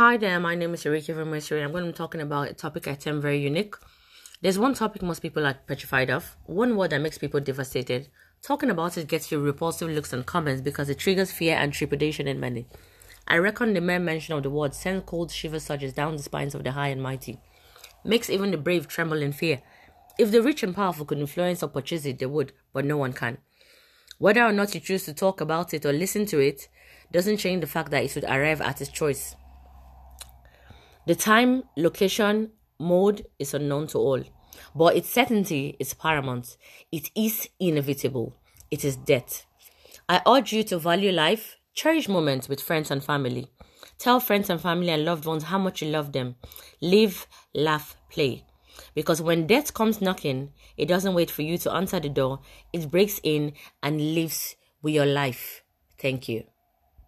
Hi there, my name is Erika Vermeer. I'm going to be talking about a topic I term very unique. There's one topic most people are petrified of, one word that makes people devastated. Talking about it gets you repulsive looks and comments because it triggers fear and trepidation in many. I reckon the mere mention of the word sends cold shivers surges down the spines of the high and mighty, makes even the brave tremble in fear. If the rich and powerful could influence or purchase it, they would, but no one can. Whether or not you choose to talk about it or listen to it doesn't change the fact that it should arrive at its choice. The time, location, mode is unknown to all, but its certainty is paramount. It is inevitable. It is death. I urge you to value life, cherish moments with friends and family. Tell friends and family and loved ones how much you love them. Live, laugh, play. Because when death comes knocking, it doesn't wait for you to answer the door. It breaks in and lives with your life. Thank you.